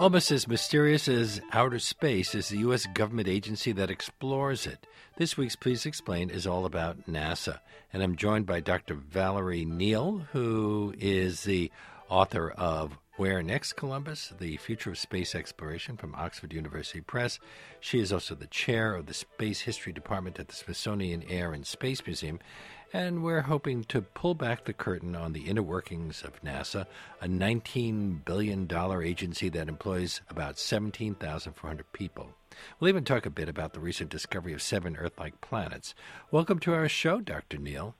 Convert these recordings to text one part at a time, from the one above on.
Almost as mysterious as outer space is the U.S. government agency that explores it. This week's Please Explain is all about NASA, and I'm joined by Dr. Valerie Neal, who is the author of Where Next Columbus, The Future of Space Exploration from Oxford University Press. She is also the chair of the Space History Department at the Smithsonian Air and Space Museum, and we're hoping to pull back the curtain on the inner workings of NASA, a $19 billion agency that employs about 17,400 people. We'll even talk a bit about the recent discovery of seven Earth like planets. Welcome to our show, Dr. Neal.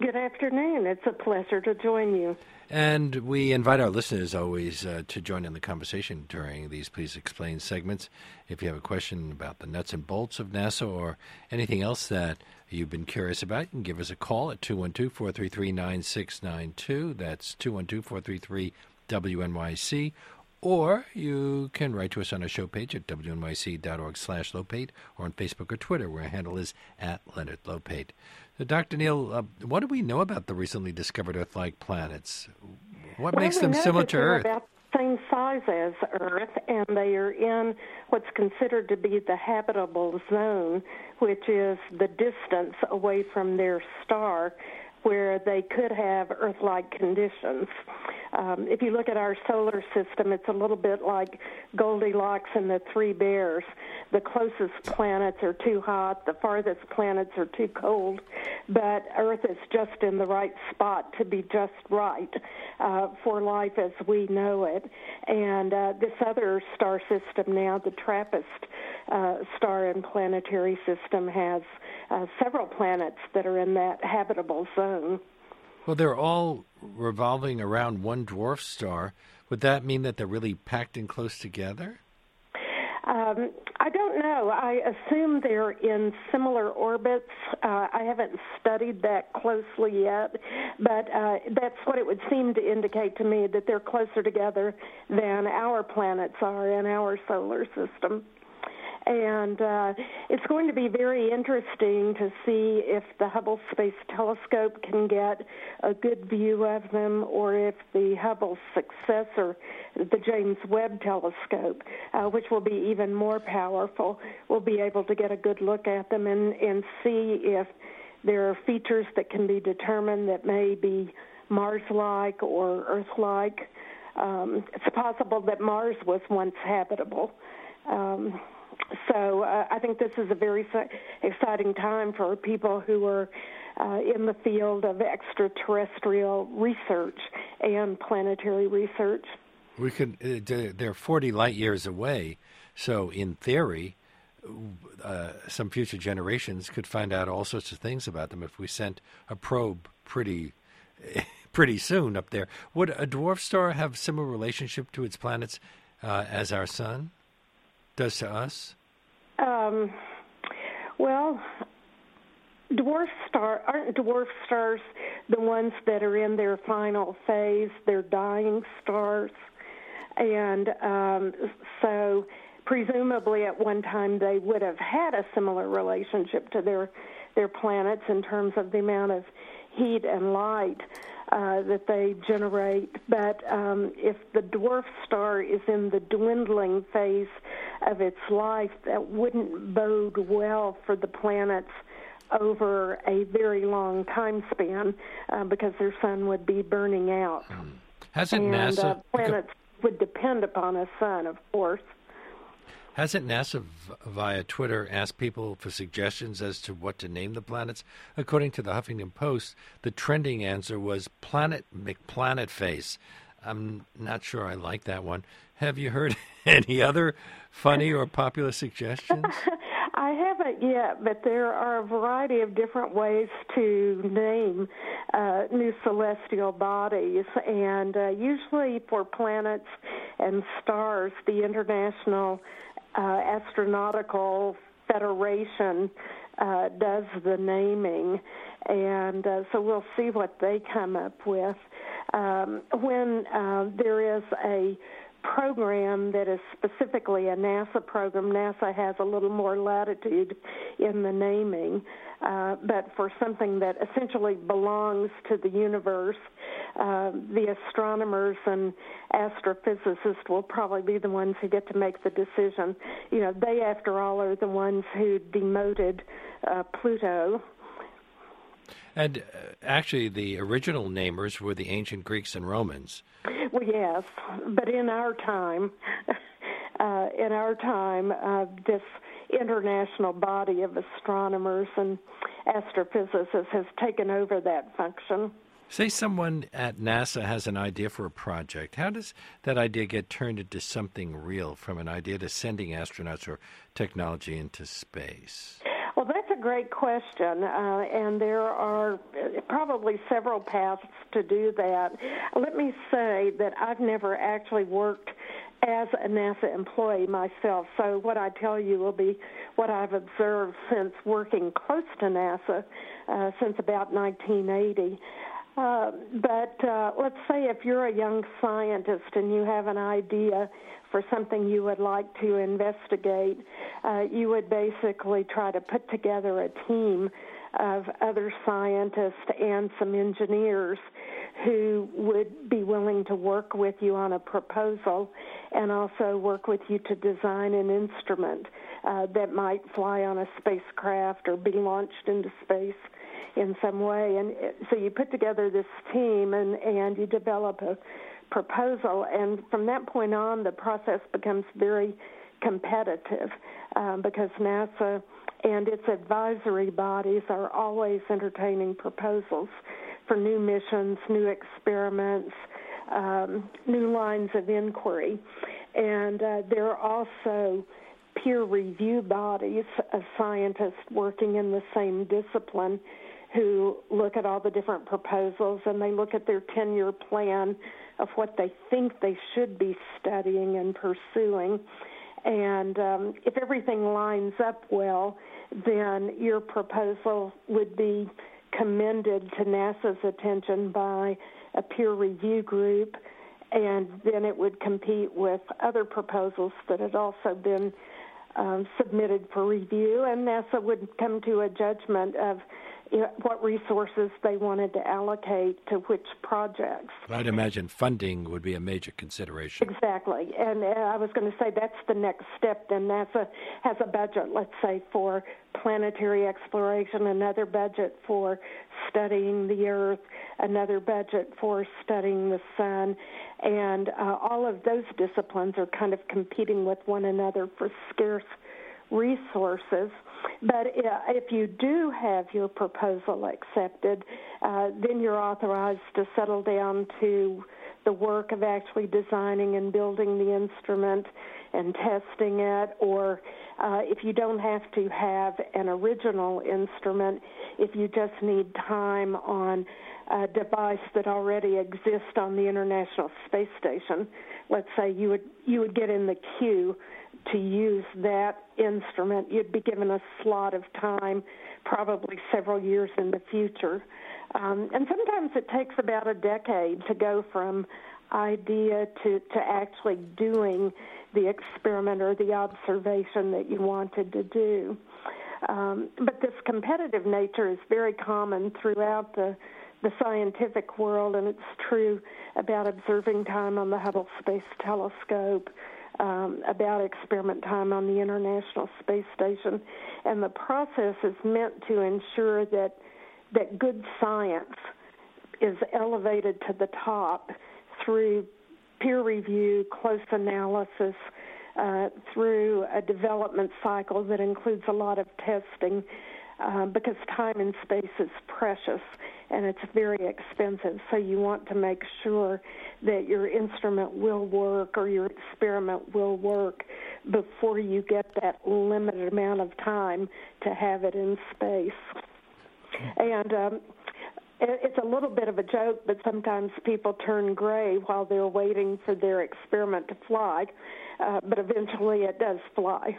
Good afternoon. It's a pleasure to join you. And we invite our listeners always uh, to join in the conversation during these Please Explain segments. If you have a question about the nuts and bolts of NASA or anything else that you've been curious about, you can give us a call at 212 433 9692. That's 212 433 WNYC. Or you can write to us on our show page at wnyc.org slash lopate or on Facebook or Twitter, where our handle is at Leonard Lopate. So Dr. Neal, uh, what do we know about the recently discovered Earth-like planets? What well, makes them similar to Earth? About same size as Earth, and they are in what's considered to be the habitable zone, which is the distance away from their star where they could have Earth like conditions. Um, if you look at our solar system, it's a little bit like Goldilocks and the Three Bears. The closest planets are too hot, the farthest planets are too cold, but Earth is just in the right spot to be just right uh, for life as we know it. And uh, this other star system now, the TRAPPIST uh, star and planetary system, has uh, several planets that are in that habitable zone. Well, they're all revolving around one dwarf star. Would that mean that they're really packed in close together? Um, I don't know. I assume they're in similar orbits. Uh, I haven't studied that closely yet, but uh, that's what it would seem to indicate to me that they're closer together than our planets are in our solar system and uh, it's going to be very interesting to see if the Hubble Space Telescope can get a good view of them, or if the Hubble successor, the James Webb Telescope, uh, which will be even more powerful, will be able to get a good look at them and, and see if there are features that can be determined that may be Mars-like or Earth-like. Um, it's possible that Mars was once habitable. Um, so uh, I think this is a very exciting time for people who are uh, in the field of extraterrestrial research and planetary research. We could. Uh, they're forty light years away, so in theory, uh, some future generations could find out all sorts of things about them if we sent a probe pretty. pretty soon up there. Would a dwarf star have similar relationship to its planets uh, as our sun? Does to us? Um, well, dwarf star aren't dwarf stars the ones that are in their final phase? They're dying stars, and um, so presumably at one time they would have had a similar relationship to their their planets in terms of the amount of heat and light uh, that they generate. But um, if the dwarf star is in the dwindling phase of its life, that wouldn't bode well for the planets over a very long time span uh, because their sun would be burning out. Mm. Hasn't and, NASA uh, planets would depend upon a sun, of course. Hasn't NASA via Twitter asked people for suggestions as to what to name the planets? According to the Huffington Post, the trending answer was Planet McPlanet Face. I'm not sure I like that one. Have you heard any other funny or popular suggestions? I haven't yet, but there are a variety of different ways to name uh, new celestial bodies, and uh, usually for planets and stars, the International uh, Astronautical Federation uh, does the naming, and uh, so we'll see what they come up with. Um, when uh, there is a program that is specifically a NASA program, NASA has a little more latitude in the naming. Uh, but for something that essentially belongs to the universe, uh, the astronomers and astrophysicists will probably be the ones who get to make the decision. You know, they, after all, are the ones who demoted uh, Pluto. And uh, actually, the original namers were the ancient Greeks and Romans. Well, yes, but in our time, uh, in our time, uh, this international body of astronomers and astrophysicists has taken over that function. Say someone at NASA has an idea for a project. How does that idea get turned into something real from an idea to sending astronauts or technology into space? Great question, uh, and there are probably several paths to do that. Let me say that I've never actually worked as a NASA employee myself, so what I tell you will be what I've observed since working close to NASA uh, since about 1980. Uh, but uh, let's say if you're a young scientist and you have an idea for something you would like to investigate, uh, you would basically try to put together a team of other scientists and some engineers who would be willing to work with you on a proposal and also work with you to design an instrument uh, that might fly on a spacecraft or be launched into space in some way. And so you put together this team and, and you develop a proposal, and from that point on, the process becomes very competitive um, because NASA and its advisory bodies are always entertaining proposals for new missions, new experiments, um, new lines of inquiry. And uh, there are also peer review bodies of scientists working in the same discipline who look at all the different proposals and they look at their 10 year plan of what they think they should be studying and pursuing. And um, if everything lines up well, then your proposal would be commended to NASA's attention by a peer review group, and then it would compete with other proposals that had also been um, submitted for review, and NASA would come to a judgment of what resources they wanted to allocate to which projects. I'd imagine funding would be a major consideration. Exactly. And uh, I was going to say that's the next step. Then NASA has a budget, let's say, for planetary exploration, another budget for studying the Earth, another budget for studying the Sun. And uh, all of those disciplines are kind of competing with one another for scarce resources. But if you do have your proposal accepted, uh, then you're authorized to settle down to the work of actually designing and building the instrument and testing it, or uh, if you don't have to have an original instrument, if you just need time on a device that already exists on the International Space Station, let's say you would you would get in the queue to use that instrument, you'd be given a slot of time, probably several years in the future. Um, and sometimes it takes about a decade to go from idea to, to actually doing the experiment or the observation that you wanted to do. Um, but this competitive nature is very common throughout the the scientific world, and it's true about observing time on the Hubble Space Telescope, um, about experiment time on the International Space Station, and the process is meant to ensure that that good science is elevated to the top through peer review, close analysis, uh, through a development cycle that includes a lot of testing, uh, because time and space is precious and it's very expensive. So you want to make sure that your instrument will work or your experiment will work before you get that limited amount of time to have it in space. And um, it's a little bit of a joke, but sometimes people turn gray while they're waiting for their experiment to fly, uh, but eventually it does fly.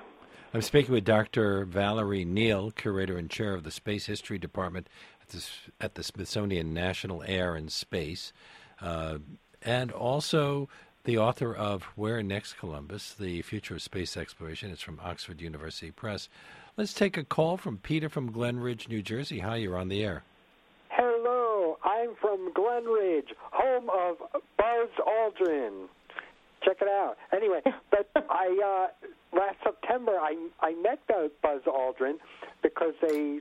I'm speaking with Dr. Valerie Neal, curator and chair of the Space History Department at the, at the Smithsonian National Air and Space, uh, and also the author of Where Next Columbus, The Future of Space Exploration. It's from Oxford University Press. Let's take a call from Peter from Glen Ridge, New Jersey. Hi, you're on the air. Hello, I'm from Glen Ridge, home of Buzz Aldrin. Check it out. Anyway, but I uh, last September I I met Buzz Aldrin because they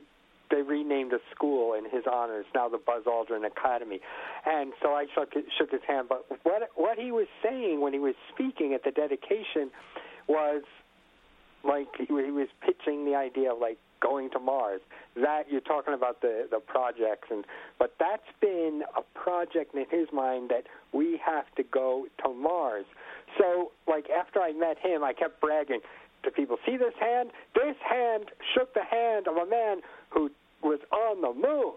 they renamed a school in his honor. It's now the Buzz Aldrin Academy, and so I shook shook his hand. But what what he was saying when he was speaking at the dedication was like he, he was pitching the idea of like going to Mars. That you're talking about the the projects, and but that's been a project in his mind that we have to go to Mars. So, like after I met him, I kept bragging to people, "See this hand? This hand shook the hand of a man who was on the moon."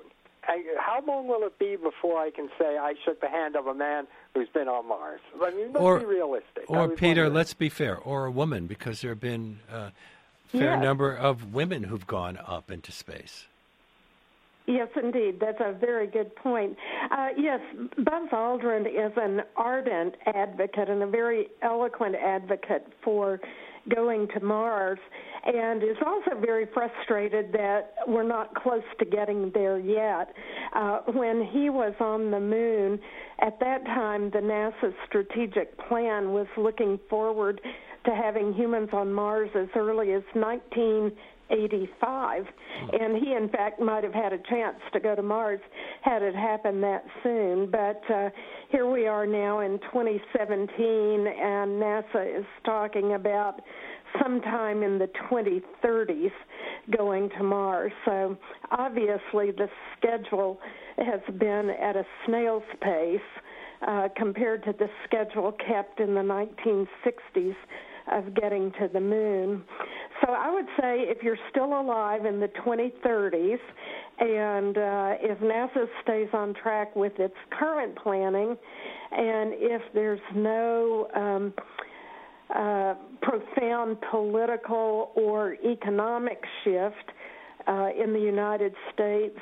I, how long will it be before I can say I shook the hand of a man who's been on Mars? I mean, let's or, be realistic. Or Peter, wondering. let's be fair, or a woman, because there have been a fair yes. number of women who've gone up into space. Yes, indeed. That's a very good point. Uh, yes, Buzz Aldrin is an ardent advocate and a very eloquent advocate for going to Mars, and is also very frustrated that we're not close to getting there yet. Uh, when he was on the moon, at that time, the NASA strategic plan was looking forward to having humans on Mars as early as 19. 85. And he, in fact, might have had a chance to go to Mars had it happened that soon. But uh, here we are now in 2017, and NASA is talking about sometime in the 2030s going to Mars. So obviously, the schedule has been at a snail's pace. Uh, compared to the schedule kept in the 1960s of getting to the moon. So I would say if you're still alive in the 2030s, and uh, if NASA stays on track with its current planning, and if there's no um, uh, profound political or economic shift uh, in the United States,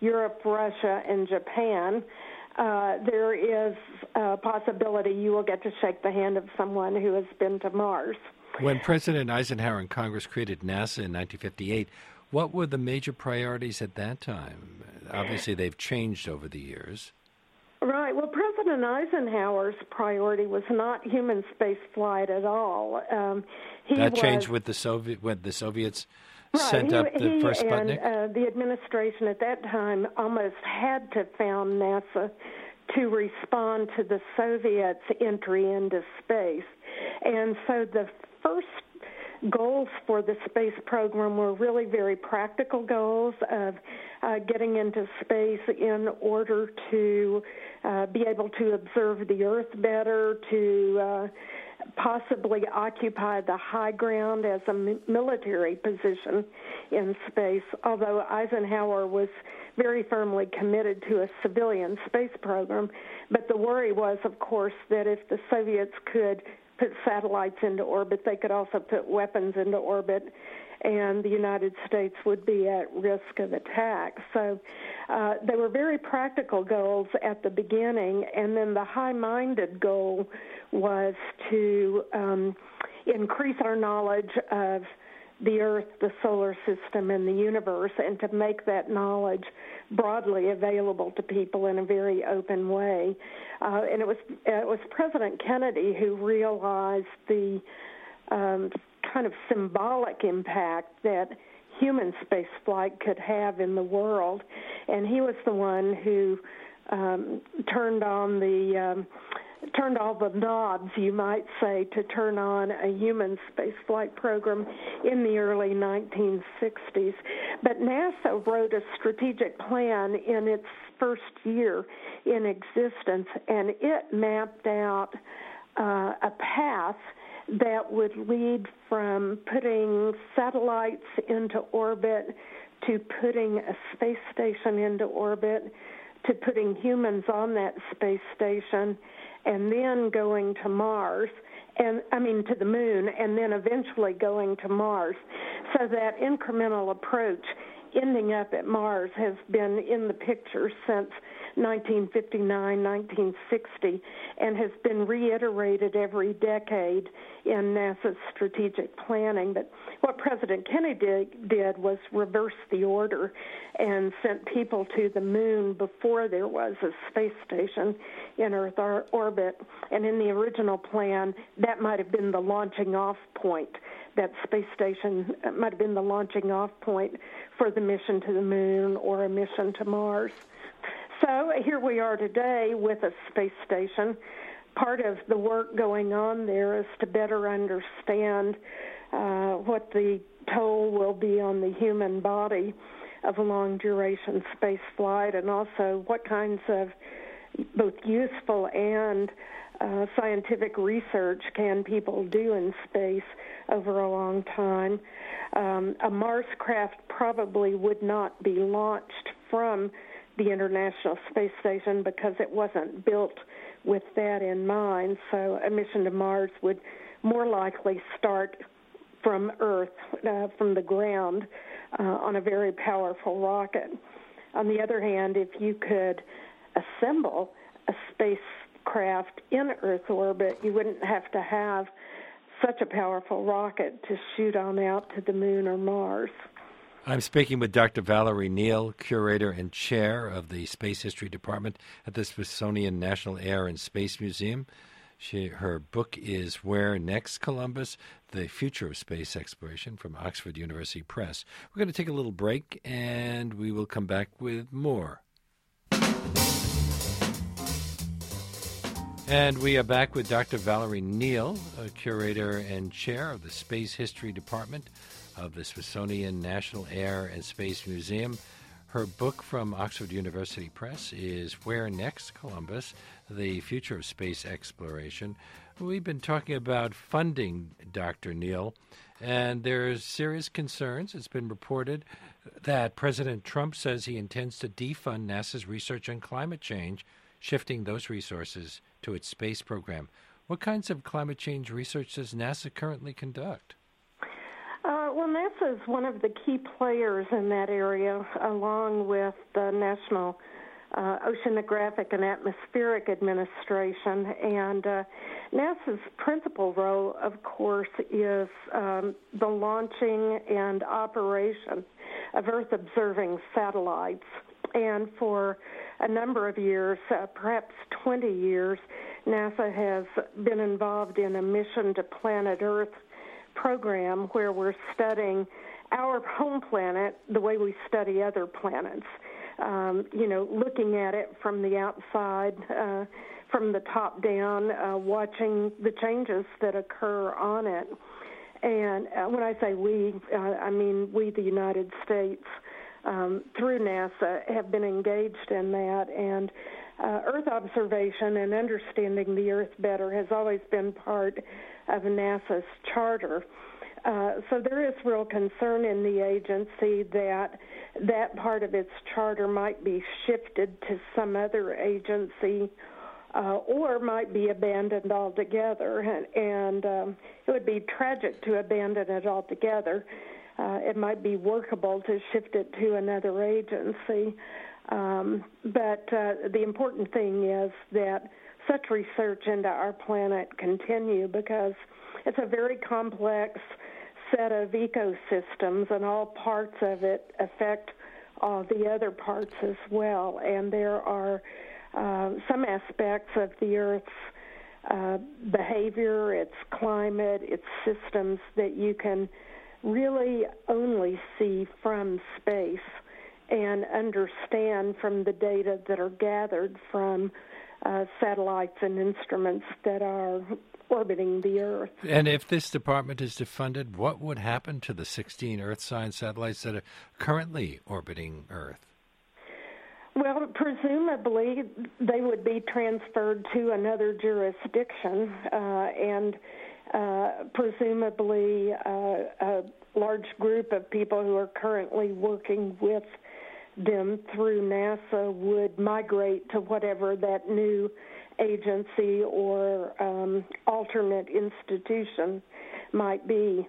Europe, Russia, and Japan, uh, there is a possibility you will get to shake the hand of someone who has been to Mars. When President Eisenhower and Congress created NASA in 1958, what were the major priorities at that time? Obviously, they've changed over the years. Right. Well, President Eisenhower's priority was not human space flight at all. Um, that was, changed with the Soviet when the Soviets right, sent he, up the he first Sputnik. And, uh, the administration at that time almost had to found NASA to respond to the Soviets' entry into space. And so the first goals for the space program were really very practical goals of uh, getting into space in order to uh, be able to observe the Earth better, to uh, possibly occupy the high ground as a military position in space, although Eisenhower was very firmly committed to a civilian space program. But the worry was, of course, that if the Soviets could put satellites into orbit, they could also put weapons into orbit, and the United States would be at risk of attack. So uh, they were very practical goals at the beginning, and then the high minded goal was to um, increase our knowledge of the Earth, the solar system, and the universe, and to make that knowledge broadly available to people in a very open way. Uh, and it was it was President Kennedy who realized the um, kind of symbolic impact that human space flight could have in the world, and he was the one who um, turned on the um, turned all the knobs, you might say, to turn on a human spaceflight program in the early 1960s. But NASA wrote a strategic plan in its first year in existence, and it mapped out uh, a path that would lead from putting satellites into orbit to putting a space station into orbit to putting humans on that space station and then going to Mars and I mean to the moon and then eventually going to Mars. So that incremental approach ending up at Mars has been in the picture since 1959, 1960, and has been reiterated every decade in NASA's strategic planning. But what President Kennedy did was reverse the order and sent people to the moon before there was a space station in Earth orbit. And in the original plan, that might have been the launching off point. That space station uh, might have been the launching off point for the mission to the moon or a mission to Mars. So here we are today with a space station. Part of the work going on there is to better understand uh, what the toll will be on the human body of a long duration space flight and also what kinds of both useful and uh, scientific research can people do in space over a long time. Um, a Mars craft probably would not be launched from the International Space Station because it wasn't built with that in mind. So a mission to Mars would more likely start from Earth, uh, from the ground, uh, on a very powerful rocket. On the other hand, if you could assemble a spacecraft in Earth orbit, you wouldn't have to have such a powerful rocket to shoot on out to the moon or Mars. I'm speaking with Dr. Valerie Neal, curator and chair of the Space History Department at the Smithsonian National Air and Space Museum. She, her book is Where Next Columbus? The Future of Space Exploration from Oxford University Press. We're going to take a little break and we will come back with more. And we are back with Dr. Valerie Neal, curator and chair of the Space History Department of the Smithsonian National Air and Space Museum. Her book from Oxford University Press is Where Next Columbus? The Future of Space Exploration. We've been talking about funding, Dr. Neal, and there's serious concerns. It's been reported that President Trump says he intends to defund NASA's research on climate change, shifting those resources to its space program. What kinds of climate change research does NASA currently conduct? NASA is one of the key players in that area, along with the National uh, Oceanographic and Atmospheric Administration. And uh, NASA's principal role, of course, is um, the launching and operation of Earth observing satellites. And for a number of years, uh, perhaps 20 years, NASA has been involved in a mission to planet Earth program where we're studying our home planet the way we study other planets. Um, you know, looking at it from the outside, uh, from the top down, uh, watching the changes that occur on it. And uh, when I say we, uh, I mean we, the United States, um, through NASA, have been engaged in that. And uh, Earth observation and understanding the Earth better has always been part of NASA's charter. Uh, so there is real concern in the agency that that part of its charter might be shifted to some other agency uh, or might be abandoned altogether. And, and um, it would be tragic to abandon it altogether. Uh, it might be workable to shift it to another agency. Um, but uh, the important thing is that such research into our planet continue because it's a very complex set of ecosystems, and all parts of it affect all the other parts as well. And there are uh, some aspects of the Earth's uh, behavior, its climate, its systems that you can really only see from space and understand from the data that are gathered from uh, satellites and instruments that are orbiting the Earth. And if this department is defunded, what would happen to the 16 Earth science satellites that are currently orbiting Earth? Well, presumably they would be transferred to another jurisdiction, uh, and uh, presumably uh, a large group of people who are currently working with them through NASA would migrate to whatever that new agency or um, alternate institution might be.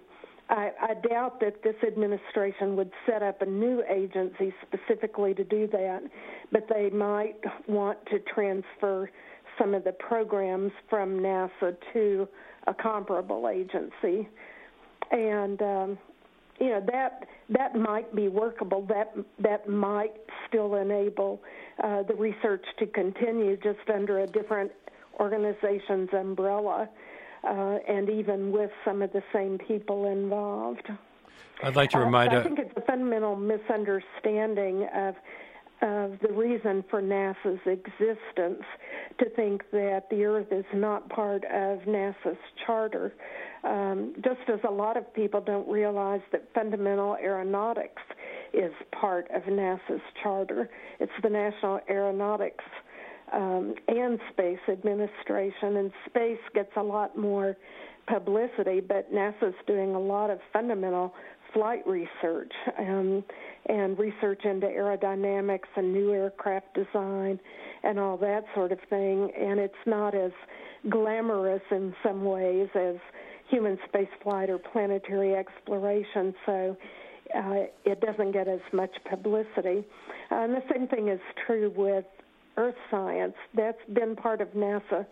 I, I doubt that this administration would set up a new agency specifically to do that, but they might want to transfer some of the programs from NASA to a comparable agency, and um, you know that that might be workable. That that might still enable uh, the research to continue just under a different organization's umbrella, uh, and even with some of the same people involved. I'd like to remind. Uh, I think it's a fundamental misunderstanding of of the reason for NASA's existence to think that the Earth is not part of NASA's charter. Um, just as a lot of people don't realize that fundamental aeronautics is part of NASA's charter, it's the National Aeronautics um, and Space Administration, and space gets a lot more publicity, but NASA's doing a lot of fundamental flight research um, and research into aerodynamics and new aircraft design and all that sort of thing. And it's not as glamorous in some ways as human spaceflight or planetary exploration, so uh, it doesn't get as much publicity. Uh, and the same thing is true with earth science. That's been part of NASA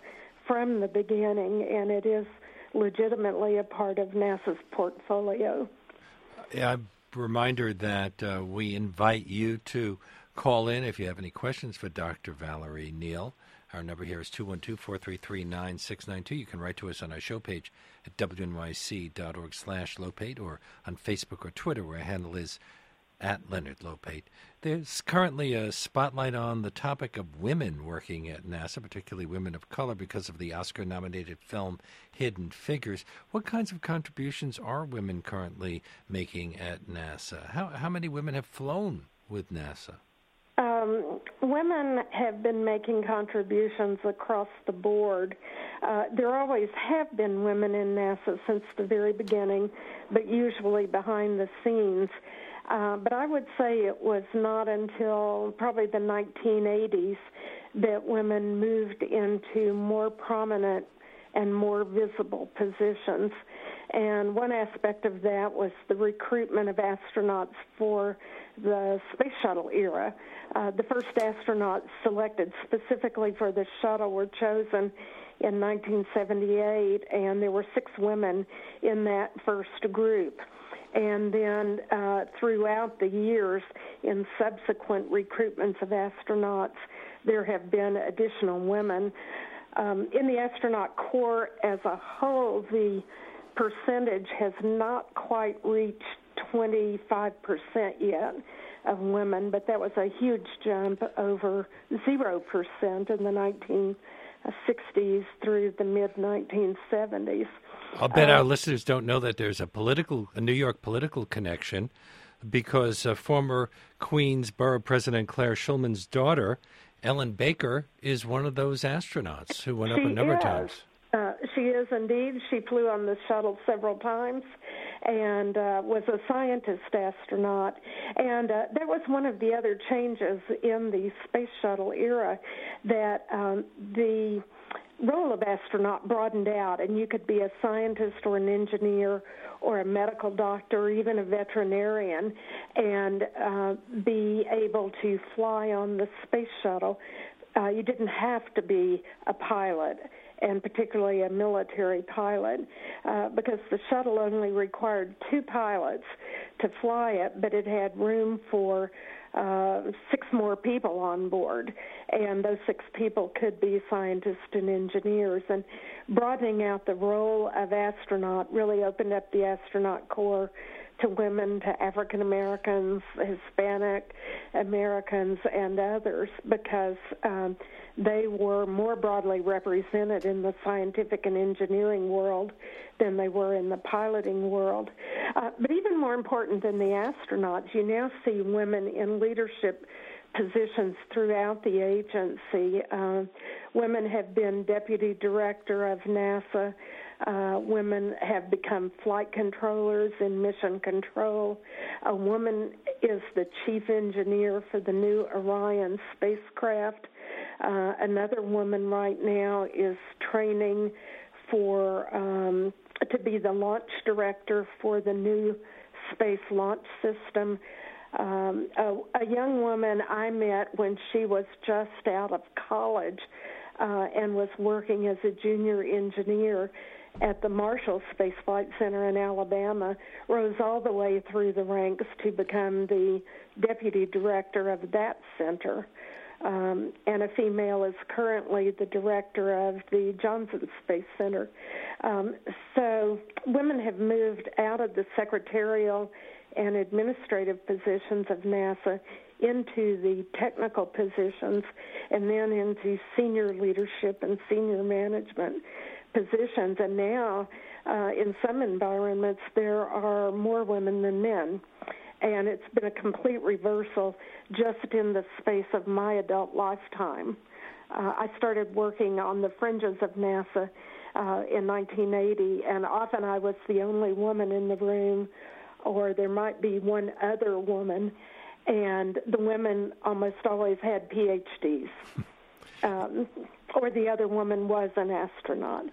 from the beginning, and it is legitimately a part of NASA's portfolio. A reminder that uh, we invite you to call in if you have any questions for Dr. Valerie Neal. Our number here is 212 433 9692. You can write to us on our show page at wnyc.org slash Lopate or on Facebook or Twitter, where our handle is at Leonard Lopate. There's currently a spotlight on the topic of women working at NASA, particularly women of color, because of the Oscar nominated film Hidden Figures. What kinds of contributions are women currently making at NASA? How, how many women have flown with NASA? Um, women have been making contributions across the board. Uh, there always have been women in NASA since the very beginning, but usually behind the scenes. Uh, but I would say it was not until probably the 1980s that women moved into more prominent and more visible positions. And one aspect of that was the recruitment of astronauts for the space shuttle era. Uh, the first astronauts selected specifically for the shuttle were chosen in 1978, and there were six women in that first group. And then uh, throughout the years, in subsequent recruitments of astronauts, there have been additional women. Um, in the astronaut corps as a whole, the percentage has not quite reached 25% yet of women, but that was a huge jump over 0% in the 1960s through the mid 1970s. I'll bet uh, our listeners don't know that there's a political, a New York political connection, because uh, former Queens Borough President Claire Shulman's daughter, Ellen Baker, is one of those astronauts who went up a number of times. Uh, she is indeed. She flew on the shuttle several times and uh, was a scientist astronaut. And uh, that was one of the other changes in the space shuttle era that um, the role of astronaut broadened out, and you could be a scientist or an engineer or a medical doctor even a veterinarian and uh, be able to fly on the space shuttle. Uh, you didn't have to be a pilot and particularly a military pilot, uh, because the shuttle only required two pilots to fly it, but it had room for uh, six more people on board, and those six people could be scientists and engineers. And broadening out the role of astronaut really opened up the astronaut corps to women, to African Americans, Hispanic Americans, and others because um, they were more broadly represented in the scientific and engineering world than they were in the piloting world. Uh, but even more important than the astronauts, you now see women in leadership positions throughout the agency. Uh, women have been deputy director of NASA. Uh, women have become flight controllers in mission control. A woman is the chief engineer for the new Orion spacecraft. Uh, another woman right now is training for um, to be the launch director for the new space launch system. Um, a, a young woman I met when she was just out of college uh, and was working as a junior engineer at the Marshall Space Flight Center in Alabama, rose all the way through the ranks to become the deputy director of that center. Um, and a female is currently the director of the Johnson Space Center. Um, so women have moved out of the secretarial and administrative positions of NASA into the technical positions and then into senior leadership and senior management positions. And now, uh, in some environments, there are more women than men. And it's been a complete reversal just in the space of my adult lifetime. Uh, I started working on the fringes of NASA uh, in 1980, and often I was the only woman in the room, or there might be one other woman, and the women almost always had PhDs. Um, or the other woman was an astronaut.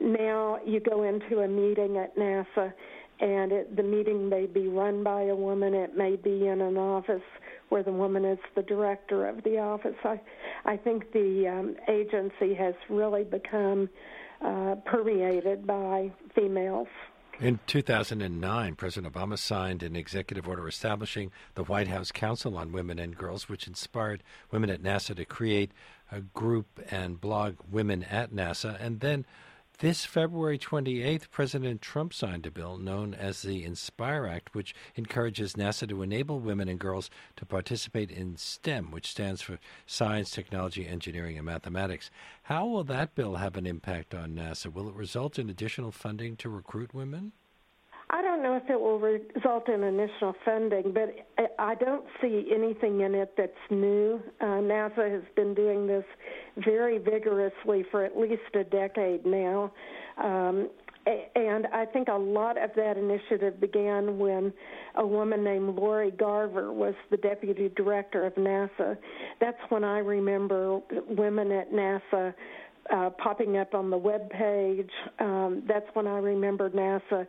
Now you go into a meeting at NASA, and it, the meeting may be run by a woman. It may be in an office where the woman is the director of the office. I, I think the um, agency has really become uh, permeated by females. In 2009, President Obama signed an executive order establishing the White House Council on Women and Girls, which inspired women at NASA to create a group and blog Women at NASA. And then this February 28th, President Trump signed a bill known as the Inspire Act, which encourages NASA to enable women and girls to participate in STEM, which stands for Science, Technology, Engineering, and Mathematics. How will that bill have an impact on NASA? Will it result in additional funding to recruit women? I don't know if it will result in initial funding, but I don't see anything in it that's new. Uh, NASA has been doing this very vigorously for at least a decade now. Um, and I think a lot of that initiative began when a woman named Lori Garver was the deputy director of NASA. That's when I remember women at NASA uh, popping up on the web page. Um, that's when I remember NASA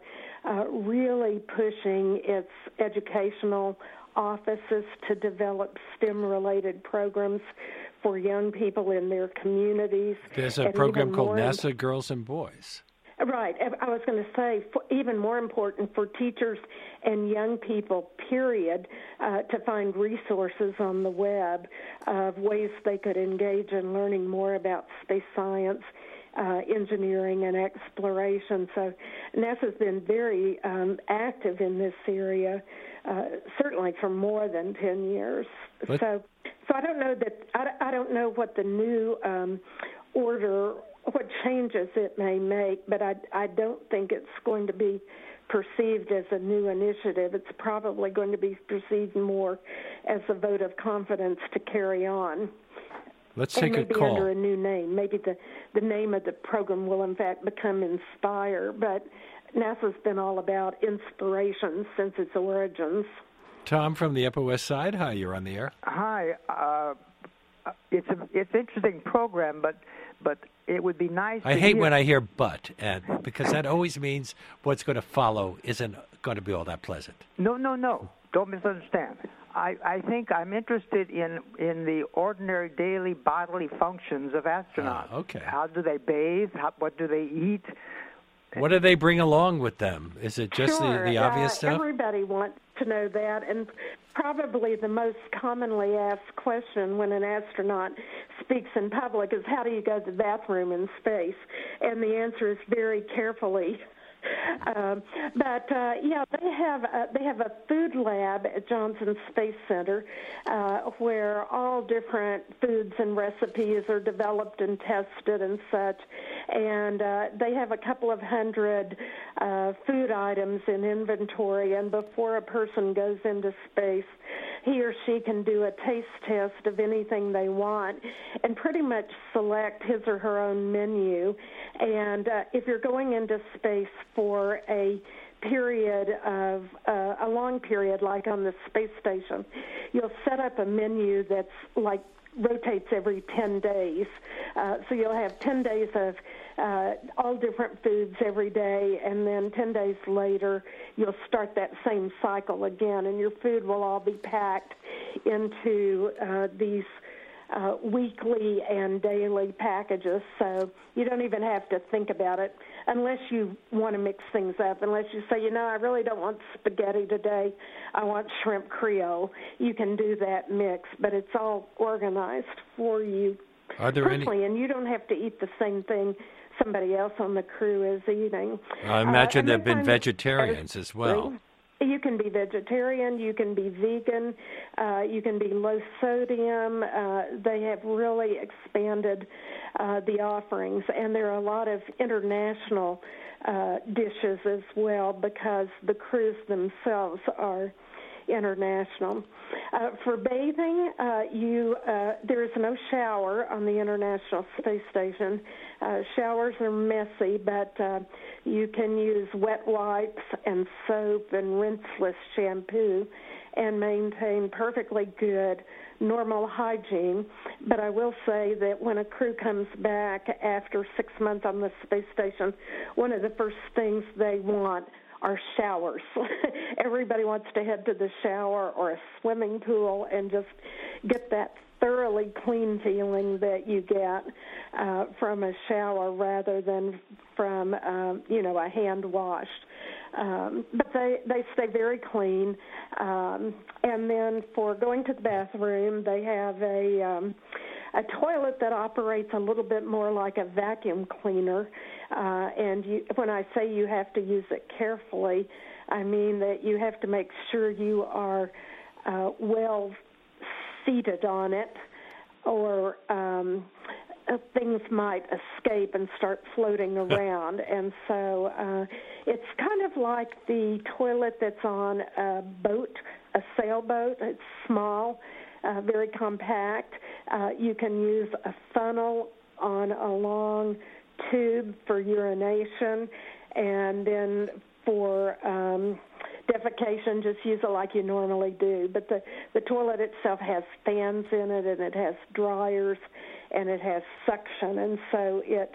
uh, really pushing its educational offices to develop STEM related programs for young people in their communities. There's a program called NASA Girls and Boys. Right. I was going to say, even more important for teachers and young people, period, uh, to find resources on the web of ways they could engage in learning more about space science. Uh, engineering and exploration. So NASA's been very um, active in this area, uh, certainly for more than ten years. What? So, so I don't know that I, I don't know what the new um, order what changes it may make, but I, I don't think it's going to be perceived as a new initiative. It's probably going to be perceived more as a vote of confidence to carry on. Let's take and maybe a call. under a new name. Maybe the, the name of the program will, in fact, become Inspire, but NASA's been all about inspiration since its origins. Tom from the Upper West Side. Hi, you're on the air. Hi. Uh, it's a it's an interesting program, but but it would be nice. I hate hear... when I hear "but," Ed, because that always means what's going to follow isn't going to be all that pleasant. No, no, no. Don't misunderstand. I, I think I'm interested in in the ordinary daily bodily functions of astronauts. Uh, okay. How do they bathe? How, what do they eat? What do they bring along with them? Is it just sure. the, the obvious uh, stuff? Everybody wants to know that, and probably the most commonly asked question when an astronaut speaks in public is, "How do you go to the bathroom in space?" And the answer is very carefully um, but uh, yeah, they have a, they have a food lab at Johnson Space Center uh, where all different foods and recipes are developed and tested and such. And uh, they have a couple of hundred uh, food items in inventory. And before a person goes into space, he or she can do a taste test of anything they want and pretty much select his or her own menu. And uh, if you're going into space for a period of uh, a long period, like on the space station, you'll set up a menu that's like rotates every 10 days. Uh, so you'll have 10 days of uh, all different foods every day, and then 10 days later, you'll start that same cycle again, and your food will all be packed into uh, these uh, weekly and daily packages, so you don't even have to think about it unless you want to mix things up. Unless you say, you know, I really don't want spaghetti today, I want shrimp creole. You can do that mix, but it's all organized for you Are there any? and you don't have to eat the same thing somebody else on the crew is eating. I Uh, imagine and there have been vegetarians as well. You can be vegetarian, you can be vegan, uh, you can be low sodium. Uh, they have really expanded uh, the offerings, and there are a lot of international uh, dishes as well because the crews themselves are international. Uh, for bathing, uh, you uh, there is no shower on the International Space Station. Uh, showers are messy, but uh, you can use wet wipes and soap and rinseless shampoo and maintain perfectly good normal hygiene. But I will say that when a crew comes back after six months on the space station, one of the first things they want are showers. Everybody wants to head to the shower or a swimming pool and just get that thoroughly clean feeling that you get uh, from a shower rather than from um, you know a hand washed. Um, but they they stay very clean. Um, and then for going to the bathroom, they have a um, a toilet that operates a little bit more like a vacuum cleaner. Uh, and you, when I say you have to use it carefully, I mean that you have to make sure you are uh, well seated on it, or um, uh, things might escape and start floating around. and so uh, it's kind of like the toilet that's on a boat, a sailboat. It's small, uh, very compact. Uh, you can use a funnel on a long tube for urination, and then for um, defecation, just use it like you normally do. But the the toilet itself has fans in it, and it has dryers, and it has suction, and so it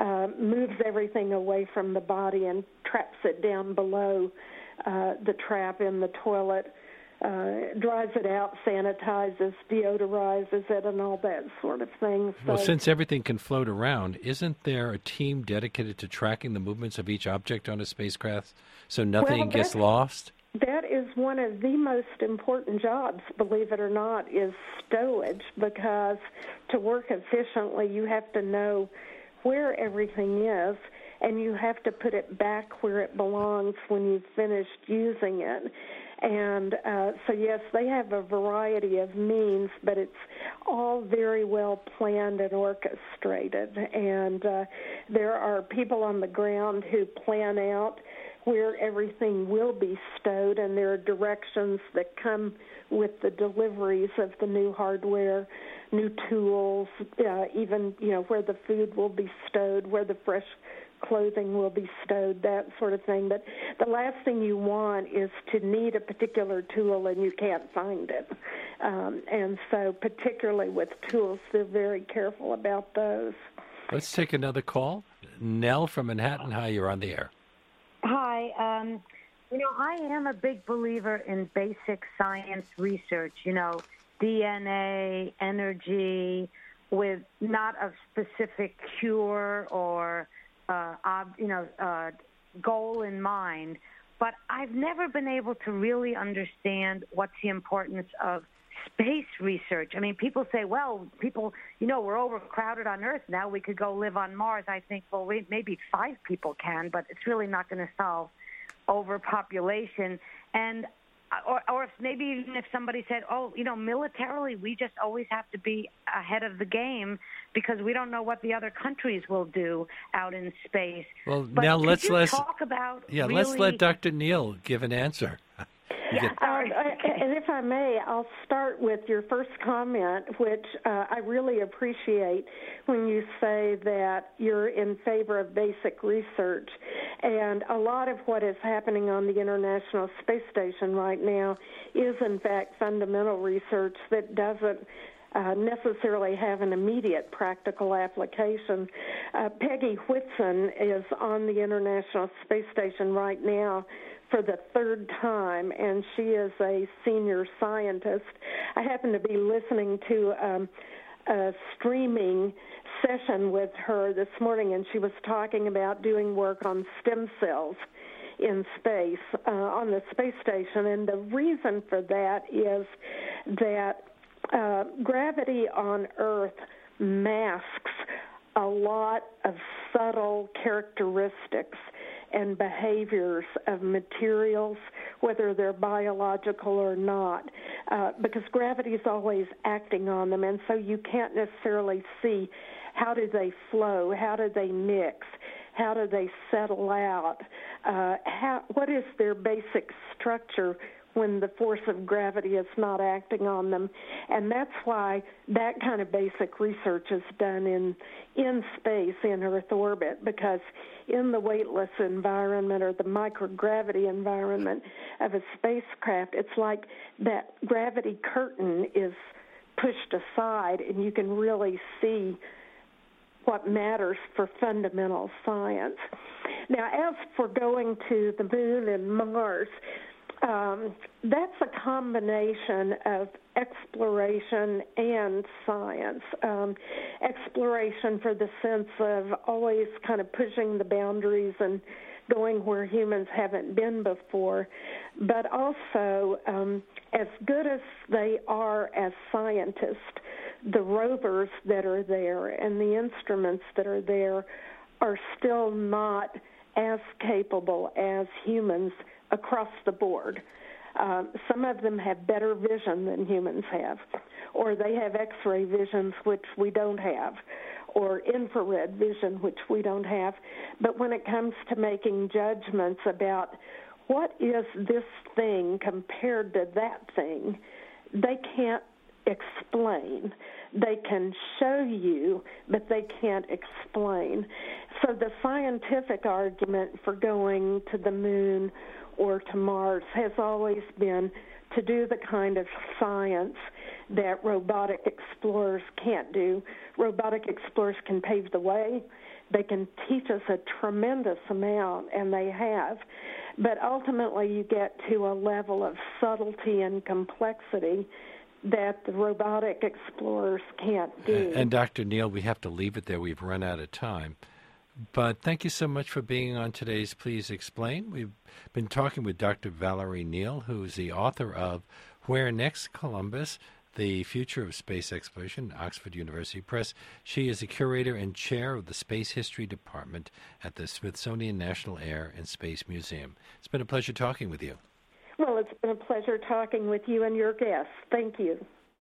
uh, moves everything away from the body and traps it down below uh, the trap in the toilet. Uh, dries it out, sanitizes, deodorizes it, and all that sort of thing. So, Well, since everything can float around, isn't there a team dedicated to tracking the movements of each object on a spacecraft so nothing Well, gets lost? That is one of the most important jobs, believe it or not, is stowage because to work efficiently, you have to know where everything is and you have to put it back where it belongs when you've finished using it. And uh, so, yes, they have a variety of means, but it's all very well planned and orchestrated. And uh, there are people on the ground who plan out where everything will be stowed, and there are directions that come with the deliveries of the new hardware, new tools, uh, even you know where the food will be stowed, where the fresh clothing will be stowed, that sort of thing. But the last thing you want is to need a particular tool and you can't find it. Um, and so, particularly with tools, they're very careful about those. Let's take another call. Nell from Manhattan. Hi, you're on the air. Hi. Um, you know, I am a big believer in basic science research, you know, DNA, energy, with not a specific cure or, uh, ob, you know, uh, goal in mind. But I've never been able to really understand what's the importance of space research. I mean, people say, well, people, you know, we're overcrowded on Earth now. We could go live on Mars. I think, well, we, maybe five people can, but it's really not going to solve overpopulation. And or, or if maybe even if somebody said, "Oh, you know, militarily, we just always have to be ahead of the game because we don't know what the other countries will do out in space." Well, But now let's let's talk about yeah, let's let Dr. Neal give an answer. You Um, and if I may, I'll start with your first comment, which uh, I really appreciate when you say that you're in favor of basic research. And a lot of what is happening on the International Space Station right now is, in fact, fundamental research that doesn't uh, necessarily have an immediate practical application. Uh, Peggy Whitson is on the International Space Station right now for the third time, and she is a senior scientist. I happen to be listening to um, a streaming session with her this morning, and she was talking about doing work on stem cells in space uh, on the space station. And the reason for that is that uh, gravity on Earth masks a lot of subtle characteristics and behaviors of materials, whether they're biological or not, uh, because gravity is always acting on them, and so you can't necessarily see how do they flow, how do they mix, how do they settle out, uh, how, what is their basic structure when the force of gravity is not acting on them. And that's why that kind of basic research is done in in space in Earth orbit because in the weightless environment or the microgravity environment of a spacecraft, it's like that gravity curtain is pushed aside and you can really see what matters for fundamental science. Now, as for going to the moon and Mars, um, that's a combination of exploration and science. Um, exploration for the sense of always kind of pushing the boundaries and going where humans haven't been before, but also um, as good as they are as scientists, the rovers that are there and the instruments that are there are still not as capable as humans across the board. Uh, some of them have better vision than humans have, or they have x ray visions, which we don't have, or infrared vision, which we don't have. But when it comes to making judgments about what is this thing compared to that thing, they can't explain. They can show you, but they can't explain. So the scientific argument for going to the moon or to Mars has always been to do the kind of science that robotic explorers can't do. Robotic explorers can pave the way. They can teach us a tremendous amount, and they have. But ultimately, you get to a level of subtlety and complexity that the robotic explorers can't do. And, Dr. Neal, we have to leave it there. We've run out of time. But thank you so much for being on today's Please Explain. We've been talking with Dr. Valerie Neal, who is the author of Where Next Columbus the Future of Space Exploration, Oxford University Press. She is a curator and chair of the Space History Department at the Smithsonian National Air and Space Museum. It's been a pleasure talking with you. Well, it's been a pleasure talking with you and your guests. Thank you.